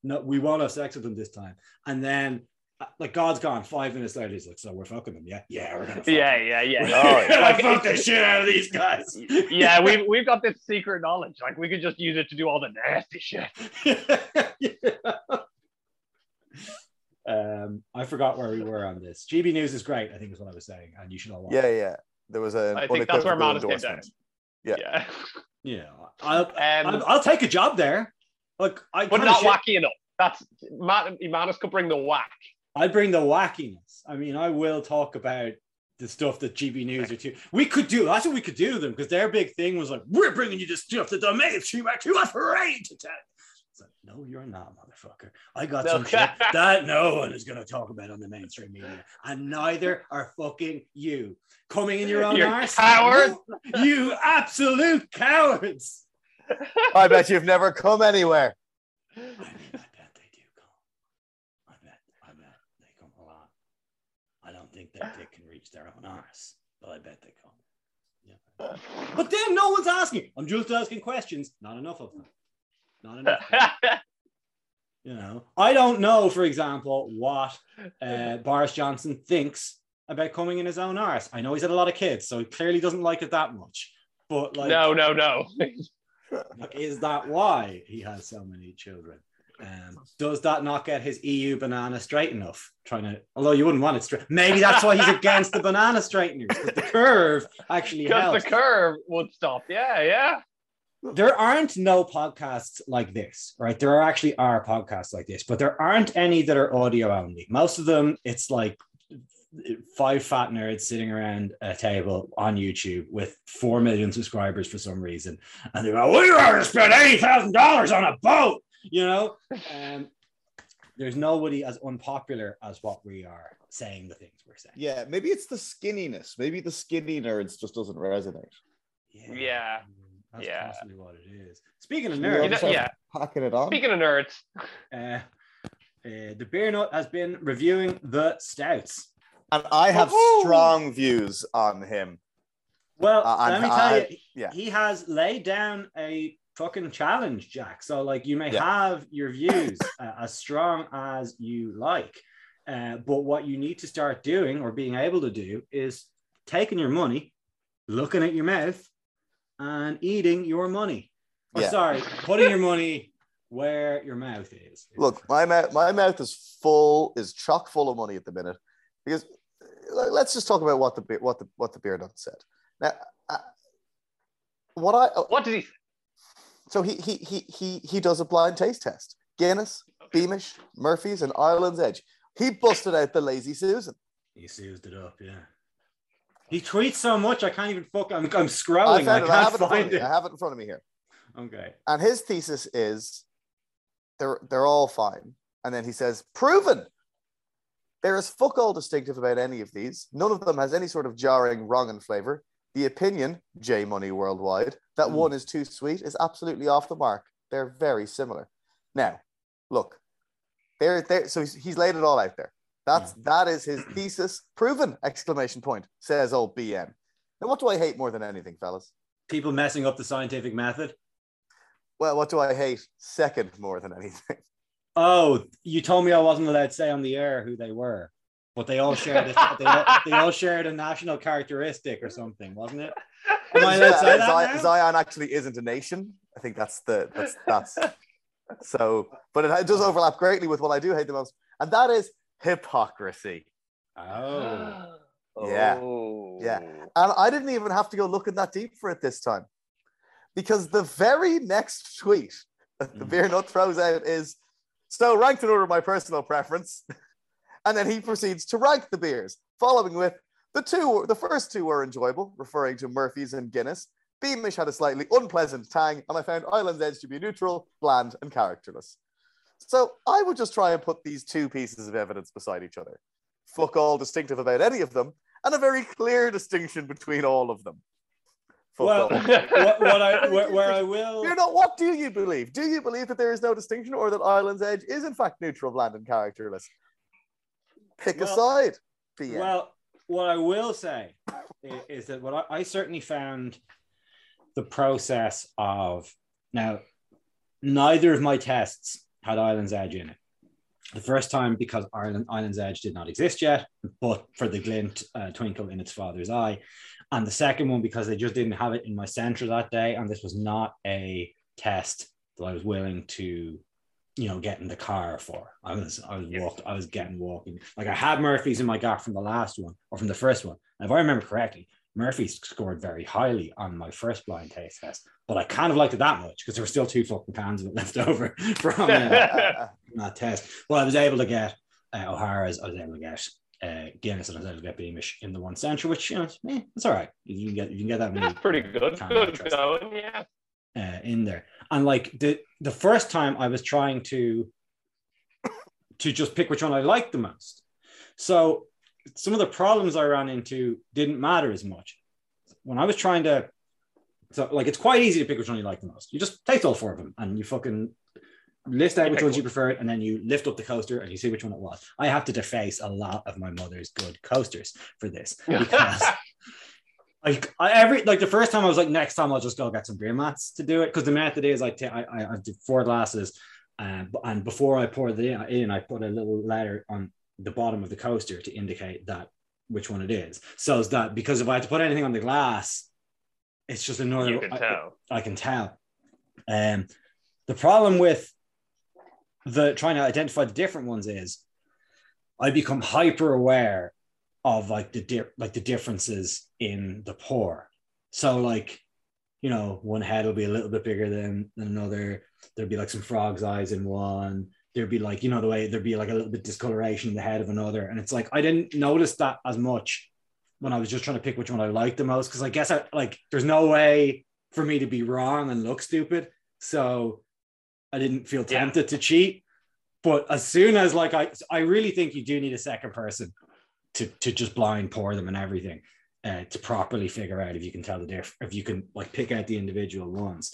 no, we won't have sex with them this time. And then, uh, like, God's gone. Five minutes later, he's like, so we're fucking them. Yeah, yeah, we're gonna. Fuck Yeah, them. yeah, yeah. Oh, We're gonna Like, fuck the shit out of these guys. yeah, we've we've got this secret knowledge. Like we could just use it to do all the nasty shit. um, I forgot where we were on this. GB News is great. I think is what I was saying, and you should all watch. Yeah, yeah. There was an I think that's where unequivocal Manus came down. Yeah. Yeah. yeah. I'll, Um, I'll, I'll take a job there. Like, I but not shit- wacky enough. That's Man- Manus could bring the whack. I bring the wackiness. I mean, I will talk about the stuff that GB News are too. We could do. That's what we could do them because their big thing was like, we're bringing you the stuff that the mainstream are too afraid to tell. It's like, no, you're not, motherfucker. I got No. some shit that no one is going to talk about on the mainstream media, and neither are fucking you. Coming in your own You arse, coward. You absolute cowards. I bet you've never come anywhere. I mean, I bet they do come. I bet, I bet they come a lot. I don't think that dick can reach their own arse, but I bet they come. Yeah. But then no one's asking. I'm just asking questions. Not enough of them. Not enough. You know, I don't know, for example, what uh, Boris Johnson thinks about coming in his own arse. I know he's had a lot of kids, so he clearly doesn't like it that much. But like, no, no, no. like, is that why he has so many children? Um, does that not get his EU banana straight enough? Trying to, although you wouldn't want it straight. Maybe that's why he's against the banana straighteners because the curve actually Because helps. the curve would stop. Yeah, yeah. There aren't no podcasts like this, right? There are actually are podcasts like this, but there aren't any that are audio only. Most of them, it's like five fat nerds sitting around a table on YouTube with four million subscribers for some reason, and they go, "We are to spend eighty thousand dollars on a boat," you know. Um, there's nobody as unpopular as what we are saying the things we're saying. Yeah, maybe it's the skinniness. Maybe the skinny nerds just doesn't resonate. Yeah. That's Yeah. possibly what it is. Speaking of nerds, You know- yeah. Packing it on. Speaking of nerds, uh, uh, the beer nut has been reviewing the stouts. and I have Woohoo! strong views on him. Well, Uh, let me tell I- you, yeah. he has laid down a fucking challenge, Jack. So, like, you may Yeah. have your views uh, as strong as you like, uh, but what you need to start doing or being able to do is taking your money, looking at your mouth, and eating your money. Or, Yeah. sorry, putting your money where your mouth is. Look, my mouth, my mouth is full, is chock full of money at the minute. Because uh, let's just talk about what the be- what the what the beer nut said. Now, uh, what I uh, what did he? so he he he he he does a blind taste test. Guinness, Beamish, Murphy's, and Island's Edge. He busted out the Lazy Susan. He seized it up, yeah. He tweets so much, I can't even fuck. I'm, I'm scrolling. I. I have can't it in front of find me. it. I have it in front of me here. Okay. And his thesis is they're they're all fine. And then he says, proven. There is fuck all distinctive about any of these. None of them has any sort of jarring wrong and flavor. The opinion, J Money Worldwide, that Mm. one is too sweet is absolutely off the mark. They're very similar. Now, look, there, there. So he's, he's laid it all out there. That's that is his thesis. Proven! Exclamation point. Says old BN. Now, what do I hate more than anything, fellas? People messing up the scientific method. Well, what do I hate second more than anything? Oh, you told me I wasn't allowed to say on the air who they were, but they all shared it. they, all, they all shared a national characteristic or something, wasn't it? Am I allowed to say that Zion, now? Zion actually isn't a nation. I think that's the that's that's so. But it, it does overlap greatly with what I do hate the most, and that is hypocrisy. Oh, Yeah. Oh. Yeah. And I didn't even have to go looking that deep for it this time, because the very next tweet that the Mm. beer nut throws out is so ranked in order of my personal preference, and then he proceeds to rank the beers, following with the two. The first two were enjoyable, referring to Murphy's and Guinness. Beamish had a slightly unpleasant tang, and I found Island's Edge to be neutral, bland, and characterless. So I would just try and put these two pieces of evidence beside each other. Fuck all distinctive about any of them, and a very clear distinction between all of them. Well, what, what I where, where I will You know, what do you believe? Do you believe that there is no distinction or that Island's Edge is in fact neutral, bland, and characterless? Pick Well- a side. BN. Well, what I will say i- is that what I, I certainly found the process of now, neither of my tests had Island's Edge in it. The first time because Ireland Island's Edge did not exist yet, but for the glint uh, twinkle in its father's eye, and the second one because they just didn't have it in my centre that day, and this was not a test that I was willing to you know, get in the car for. I was I was Yeah. walked, I was getting walking. Like I had Murphy's in my gap from the last one or from the first one. And if I remember correctly, Murphy's scored very highly on my first blind taste test, but I kind of liked it that much because there were still two fucking cans of it left over from, uh, that test. Well, I was able to get uh, O'Hara's, I was able to get uh, Guinness, and I was able to get Beamish in the one centre, which you know, it's, eh, it's all right. You can get you can get that many. That's pretty good. Good going. Yeah. uh, in there. And like the the first time I was trying to to just pick which one I liked the most. So some of the problems I ran into didn't matter as much. When I was trying to so like it's quite easy to pick which one you like the most. You just taste all four of them and you fucking list out which ones you prefer, and then you lift up the coaster and you see which one it was. I have to deface a lot of my mother's good coasters for this because like I, every like the first time I was like, next time I'll just go get some beer mats to do it because the method is I take I, I I did four glasses, um, and before I pour in, in, I put a little letter on the bottom of the coaster to indicate that which one it is. So is that because if I had to put anything on the glass, it's just another. you can I- tell. I can tell. Um, the problem with the trying to identify the different ones is I become hyper aware of like the di- like the differences in the pour. So like, you know, one head will be a little bit bigger than, than another. There'd be like some frog's eyes in one. There'd be like, you know, the way there'd be like a little bit discoloration in the head of another. And it's like I didn't notice that as much when I was just trying to pick which one I liked the most. Cause I guess I like there's no way for me to be wrong and look stupid. So I didn't feel Yeah. tempted to cheat. But as soon as like I I really think you do need a second person to to just blind pour them and everything uh, to properly figure out if you can tell the diff if you can like pick out the individual ones.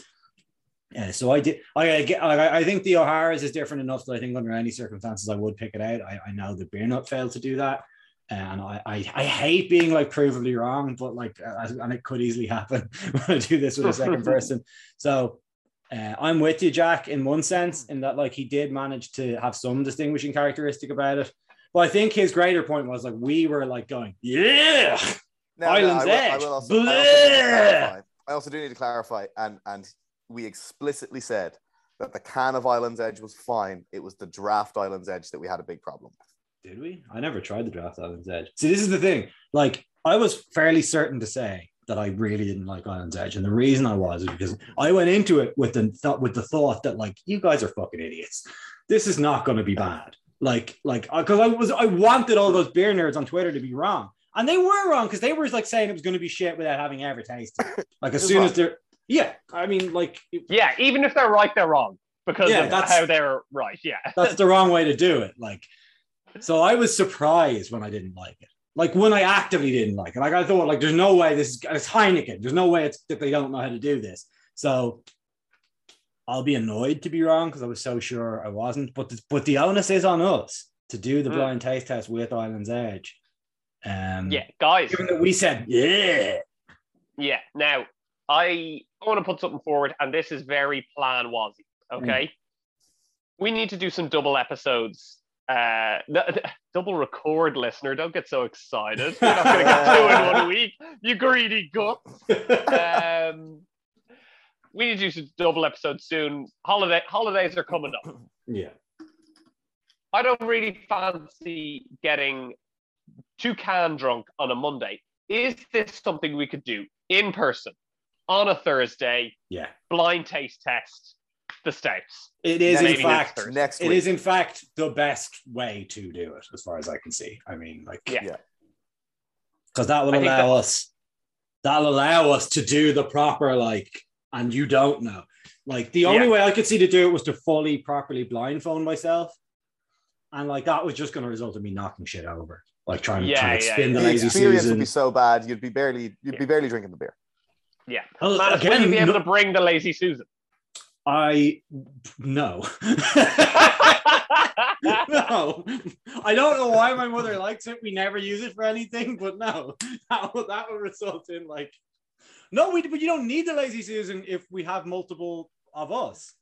Uh, so I did. I, I get. I, I think the O'Hara's is different enough that I think under any circumstances I would pick it out. I, I know that Beer Nut failed to do that, and I, I I hate being like provably wrong, but like uh, and it could easily happen when I do this with a second person. So uh, I'm with you, Jack, in one sense, in that like he did manage to have some distinguishing characteristic about it. But I think his greater point was like we were like going, yeah, No, Island's I will, Edge. will also, I, also do need to Bleh. clarify. I also do need to clarify, and and we explicitly said that the can of Island's Edge was fine. It was the draft Island's Edge that we had a big problem with. Did we? I never tried the draft Island's Edge. See, this is the thing. Like, I was fairly certain to say that I really didn't like Island's Edge, and the reason I was is because I went into it with the thought with the thought that like you guys are fucking idiots. This is not going to be bad. Like, like uh, because I was I wanted all those beer nerds on Twitter to be wrong, and they were wrong because they were like saying it was going to be shit without having ever tasted. it. Like as soon wrong. as they're yeah, I mean like Yeah, even if they're right, they're wrong because Yeah, of that's- how they're right. Yeah. that's the wrong way to do it. Like, so I was surprised when I didn't like it. Like when I actively didn't like it. Like I thought, like, there's no way this is it's Heineken. There's no way it's that they don't know how to do this. So I'll be annoyed to be wrong because I was so sure I wasn't. But the, but the onus is on us to do the Mm. blind taste test with Island's Edge. Um, Yeah, guys. Given that we said yeah, Yeah. Now, I want to put something forward, and this is very plan wazy. Okay. We need to do some double episodes. Uh, double record, listener. Don't get so excited. We're not going to get two in one week. You greedy gut. Um, we need to do some double episodes soon. Holiday holidays are coming up. yeah. I don't really fancy getting too can drunk on a Monday. Is this something we could do in person on a Thursday? Yeah. Blind taste test the states. It is in fact Thursday. Next It week. is in fact the best way to do it, as far as I can see. I mean, like, Yeah. Yeah. because that will I allow that- us, that'll allow us to do the proper like, and you don't know. Like the only Yeah. way I could see to do it was to fully properly blindfold myself, and like that was just going to result in me knocking shit over, like trying to Yeah, try to yeah, spin yeah. the The lazy experience Susan. would be so bad, you'd be barely you'd be barely drinking the beer. Yeah. Oh, Manus, will again, you be able no- to bring the lazy Susan? I no. no, I don't know why my mother likes it. We never use it for anything, but no, that would, that would result in like, no, we but you don't need the lazy susan if we have multiple of us.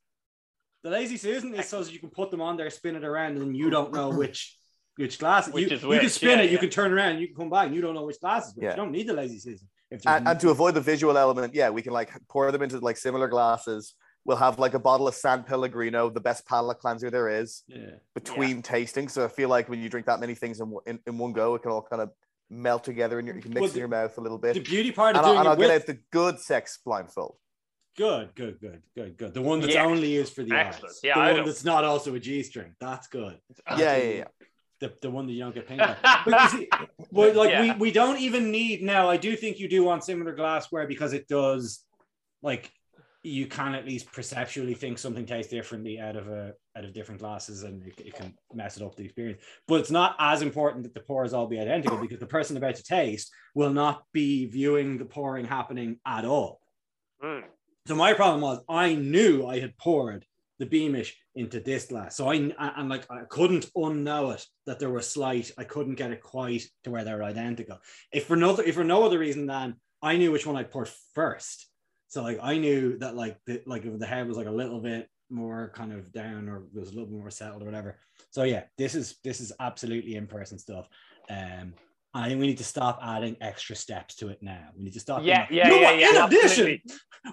The lazy susan is so that you can put them on there, spin it around, and you don't know which which glass. Which you, is you can spin yeah, it, you can turn around, you can come back, and you don't know which glass is which. Yeah. You don't need the lazy susan. If And, and to avoid the visual element, yeah, we can like pour them into like similar glasses. We'll have like a bottle of San Pellegrino, the best palate cleanser there is, yeah. between tasting. So I feel like when you drink that many things in, one- in, in one go, it can all kind of melt together and you can mix Well, it in your mouth a little bit. The beauty part and of I'll, doing and it I'll with get out the good sex blindfold. Good, good, good, good, good. The one that's Yeah. only used for the Excellent. eyes. Yeah, the I one know. that's not also a G string. That's good. Yeah, yeah, yeah. The, the one that you don't get paint on. But you see, but like Yeah. we, we don't even need now. I do think you do want similar glassware because it does like you can at least perceptually think something tastes differently out of a out of different glasses and it, it can mess it up the experience but it's not as important that the pours all be identical because the person about to taste will not be viewing the pouring happening at all Mm. so my problem was I knew I had poured the Beamish into this glass. So I and like I couldn't unknow it that there was slight. I couldn't get it quite to where they're identical. If for no if for no other reason than I knew which one I poured first. So like I knew that like the like the head was like a little bit more kind of down or was a little bit more settled or whatever. So yeah, this is this is absolutely in person stuff. Um, I think we need to stop adding extra steps to it now. We need to stop. Yeah, yeah, "You know yeah, yeah. In addition, absolutely.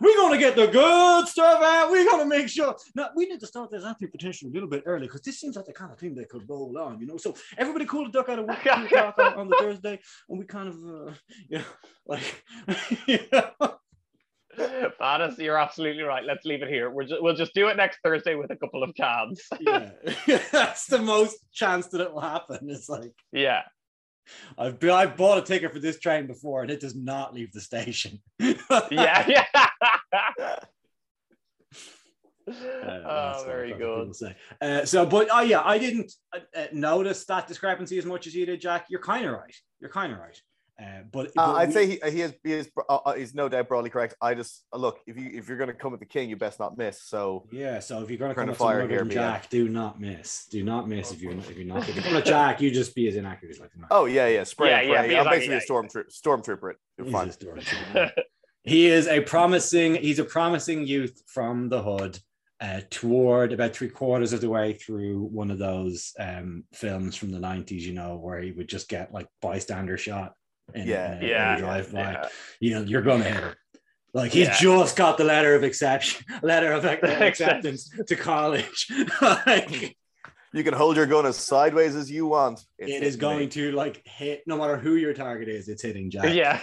we're gonna get the good stuff out. We're gonna make sure. No, we need to start this anti potential a little bit early because this seems like the kind of thing that could roll on, you know. So everybody cool the duck out of o'clock on, on the Thursday, and we kind of, uh, you know, like, you know. Manus, you're absolutely right. Let's leave it here. We're just, we'll just do it next Thursday with a couple of cans. yeah, that's the most chance that it will happen. It's like yeah. I've I've bought a ticket for this train before, and it does not leave the station. Yeah. Yeah. Uh, oh, very good. Uh, so, but oh yeah, I didn't uh, uh, notice that discrepancy as much as you did, Jack. You're kind of right. You're kind of right. Uh, but, Uh, but I'd we- say he, he is he is uh, uh, he's no doubt broadly correct. I just uh, look if you if you're going to come with the king, you best not miss. So yeah. So if you're going to Turn come the with fire here, than but yeah. Jack, do not miss. Do not miss if you're if you're not. If you come with Jack, you just be as inaccurate as like. the oh yeah yeah spray Yeah, and yeah, I'm like- basically yeah, a stormtrooper stormtrooper. It. You're He's fine. a stormtrooper. he is a promising. He's a promising youth from the hood. Uh, toward about three quarters of the way through one of those um, films from the 90s, you know, where he would just get like bystander shot in, Yeah, in a- yeah, in a drive by. yeah. You know, you're gonna hit her. Like he's Yeah. just got the letter of exception, letter of acceptance to college. like You can hold your gun as sideways as you want. It's it is going me. to like hit no matter who your target is, it's hitting Jack. Yeah.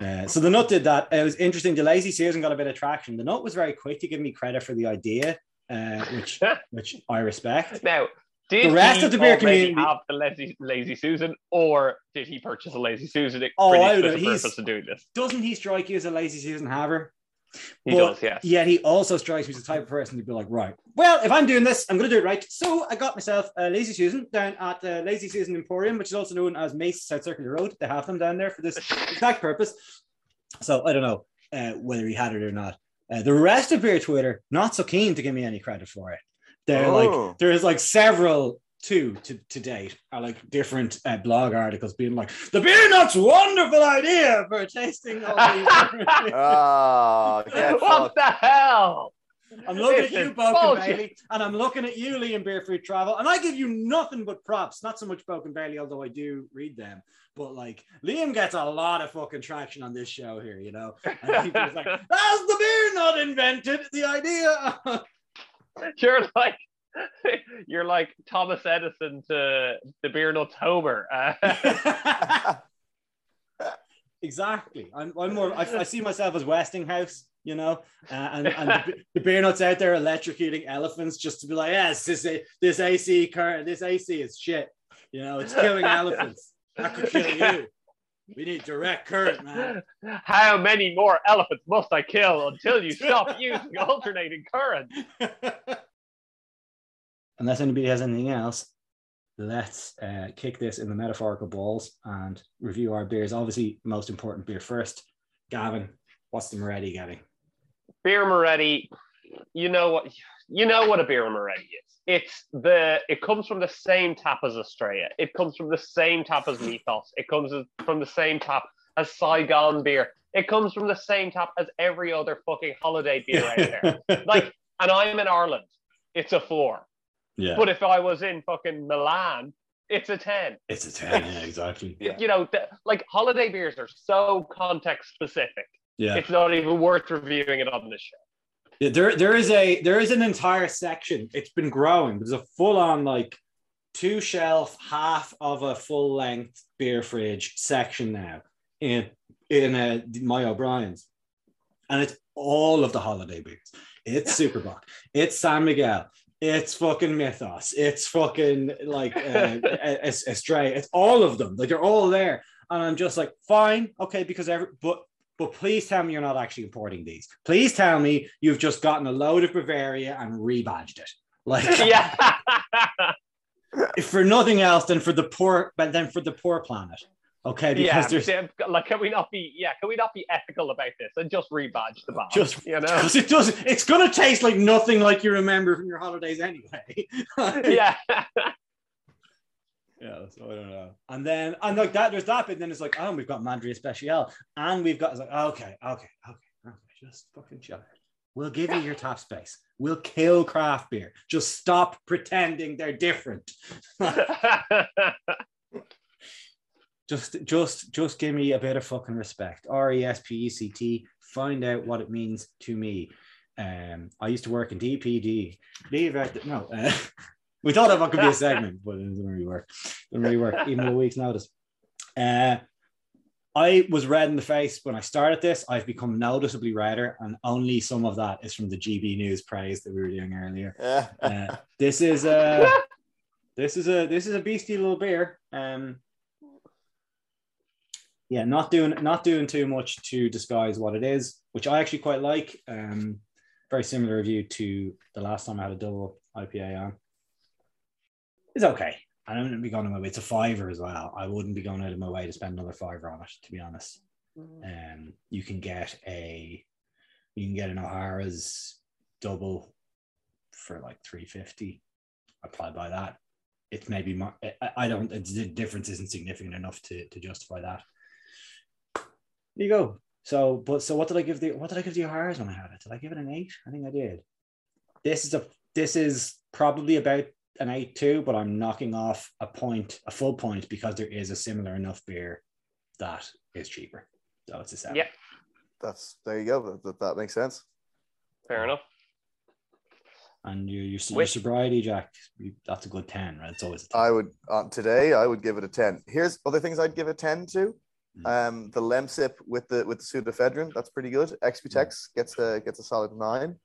Uh, so the nut did that. It was interesting. The lazy Susan got a bit of traction. The nut was very quick to give me credit for the idea, uh, which which I respect. Now, did The rest he of the beer community- have the lazy, lazy Susan, or did he purchase a lazy Susan Oh, for I the would- explicit he's- purpose of doing this? Doesn't he strike you as a lazy Susan haver? He But does, yes. Yet he also strikes me as the type of person to be like, right, well, if I'm doing this, I'm going to do it right. So I got myself a Lazy Susan down at the Lazy Susan Emporium, which is also known as Mace South Circular Road. They have them down there for this exact purpose. So I don't know uh, whether he had it or not. Uh, the rest of beer Twitter not so keen to give me any credit for it. They're Oh. like there's like several two to, to date are like different uh, blog articles being like the beer nuts wonderful idea for tasting all these different beers." Get what fucked. the hell? I'm looking This at you, is Boak and. Bailey, and I'm looking at you, Liam Beer Free Travel, and I give you nothing but props. Not so much Boak and Bailey, although I do read them. But like Liam gets a lot of fucking traction on this show here, you know. And people's like, "That's the beer not invented. The idea." You're like you're like Thomas Edison to the beer nuts Homer. Uh, exactly. I'm, I'm more. I, I see myself as Westinghouse, you know, uh, and and the, the beer nuts out there electrocuting elephants just to be like, yes, this this AC current, this AC is shit. You know, it's killing elephants. That could kill you. We need direct current, man. How many more elephants must I kill until you stop using alternating current? Unless anybody has anything else, let's uh, kick this in the metaphorical balls and review our beers. Obviously, most important beer first. Gavin, what's the Moretti getting? Birra Moretti, you know what you know what a Birra Moretti is. It's the it comes from the same tap as Estrella. It comes from the same tap as Mythos. It comes from the same tap as Saigon beer. It comes from the same tap as every other fucking holiday beer out there. Like, and I'm in Ireland. It's a four. yeah, But if I was in fucking Milan, it's a 10. it's a 10. Yeah, exactly. Yeah. You know, the, like holiday beers are so context specific. Yeah. It's not even worth reviewing it on this show. There there is a there is an entire section. It's been growing. There's a full on like two shelf, half of a full length beer fridge section now in in uh, my O'Brien's, and it's all of the holiday beers. It's Superbock. It's San Miguel. It's fucking Mythos. It's fucking like uh, Estrella. It's all of them. Like they're all there, and I'm just like, fine, okay, because every but but please tell me you're not actually importing these. Please tell me you've just gotten a load of Bavaria and rebadged it. Like, yeah. if for nothing else than for the poor, but then for the poor planet. Okay, because yeah, there's like, can we not be? Yeah, can we not be ethical about this and just rebadge the bottle? just you know, because it does. It's gonna taste like nothing like you remember from your holidays anyway. yeah, Yeah, so I don't know. And then and like that, there's that bit. Then it's like, oh, we've got Madri Excepcional, and we've got it's like, okay, okay, okay, okay, just fucking chill. We'll give you your tap space. We'll kill craft beer. Just stop pretending they're different. just, just, just give me a bit of fucking respect. R E S P E C T. Find out what it means to me. Um, I used to work in DPD. Leave out. The, no, uh, we thought that could be a segment, but it didn't really work. Doesn't really work, even a week's notice. Uh, I was red in the face when I started this. I've become noticeably redder, and only some of that is from the GB News praise that we were doing earlier. Yeah. Uh, this is a this is a this is a beastly little beer. Um, yeah, not doing not doing too much to disguise what it is, which I actually quite like. Um, very similar review to the last time I had a double IPA on. It's okay. I don't be going to my way. It's a fiver as well. I wouldn't be going out of my way to spend another fiver on it, to be honest. Um, you can get a you can get an O'Hara's double for like 350. Apply by that. It's maybe more, I, don't the difference isn't significant enough to, to justify that. There you go. So, but so what did I give the what did I give the O'Hara's when I had it? Did I give it an eight? I think I did. This is a this is probably about an eight two, but I'm knocking off a point, a full point, because there is a similar enough beer that is cheaper. So it's a seven. Yeah. That's there you go. That, that makes sense. fair enough. And your, your, your With- sobriety, Jack, you, that's a good 10, right? It's always a 10. I would on today. I would give it a ten. Here's other things I'd give a ten to. Mm. Um, the Lemsip with the with the pseudoephedrine, that's pretty good. Exputex gets a gets a solid nine,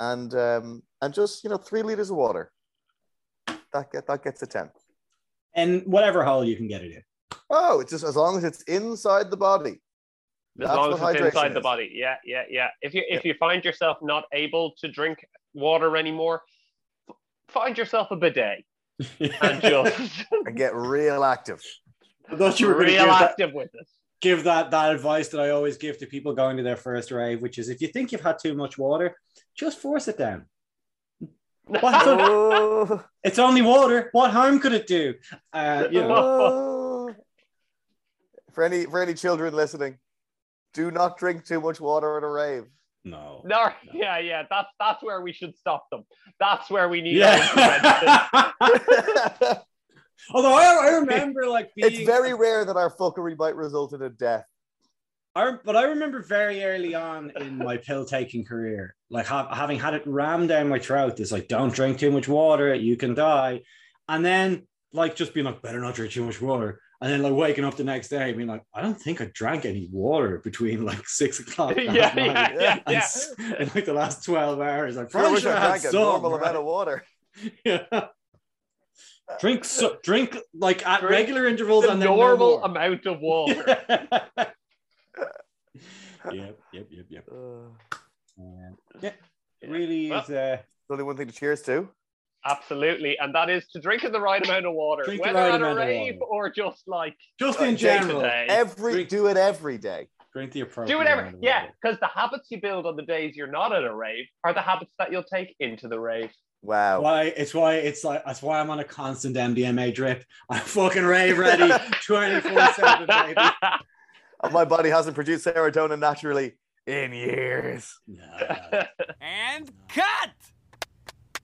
and um, and just you know three liters of water. That get that gets a ten. and whatever hole you can get it in. Oh, it's just as long as it's inside the body. As That's long what as it's hydration inside the body. Yeah, yeah, yeah. If you if you find yourself not able to drink water anymore, f- find yourself a bidet and just And get real active. I thought you were real give that, active with it. give that that advice that I always give to people going to their first rave, which is if you think you've had too much water, just force it down. What? Oh, it's only water. What harm could it do? Uh, you know, oh. For any for any children listening, do not drink too much water at a rave. no. No, yeah, yeah. That's that's where we should stop them. That's where we need our intervention. Yeah. Although I, I remember like being, it's very rare that our fuckery might result in a death. I, but I remember very early on in my pill taking career, like ha- having had it rammed down my throat. It's like, don't drink too much water, you can die. And then, like, just being like, better not drink too much water. And then, like, waking up the next day, being like, I don't think I drank any water between like six o'clock. yeah, last yeah, night." yeah, And yeah. s- in like the last 12 hours, I'm probably wish sure I I had a some. normal right? amount of water. Yeah. Drink so drink like at Drink regular intervals The and then no normal more. amount of water. Yep, yep, yep, yep. Uh, Um, yeah, it really Well, is. Uh, only one thing to cheers to. Absolutely, and that is to drink in the right amount of water, Drink the whether right at a rave or just like just Uh, in general, day. Every Drink- do it every day. drink the appropriate. do whatever. amount of Yeah, because the habits you build on the days you're not at a rave are the habits that you'll take into the rave. Wow. Why it's why it's like that's why I'm on a constant MDMA drip. I'm fucking rave ready, 24 seven, baby. And my body hasn't produced serotonin naturally in years. Nah, And cut!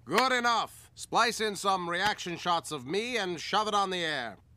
Good enough. Splice in some reaction shots of me and shove it on the air.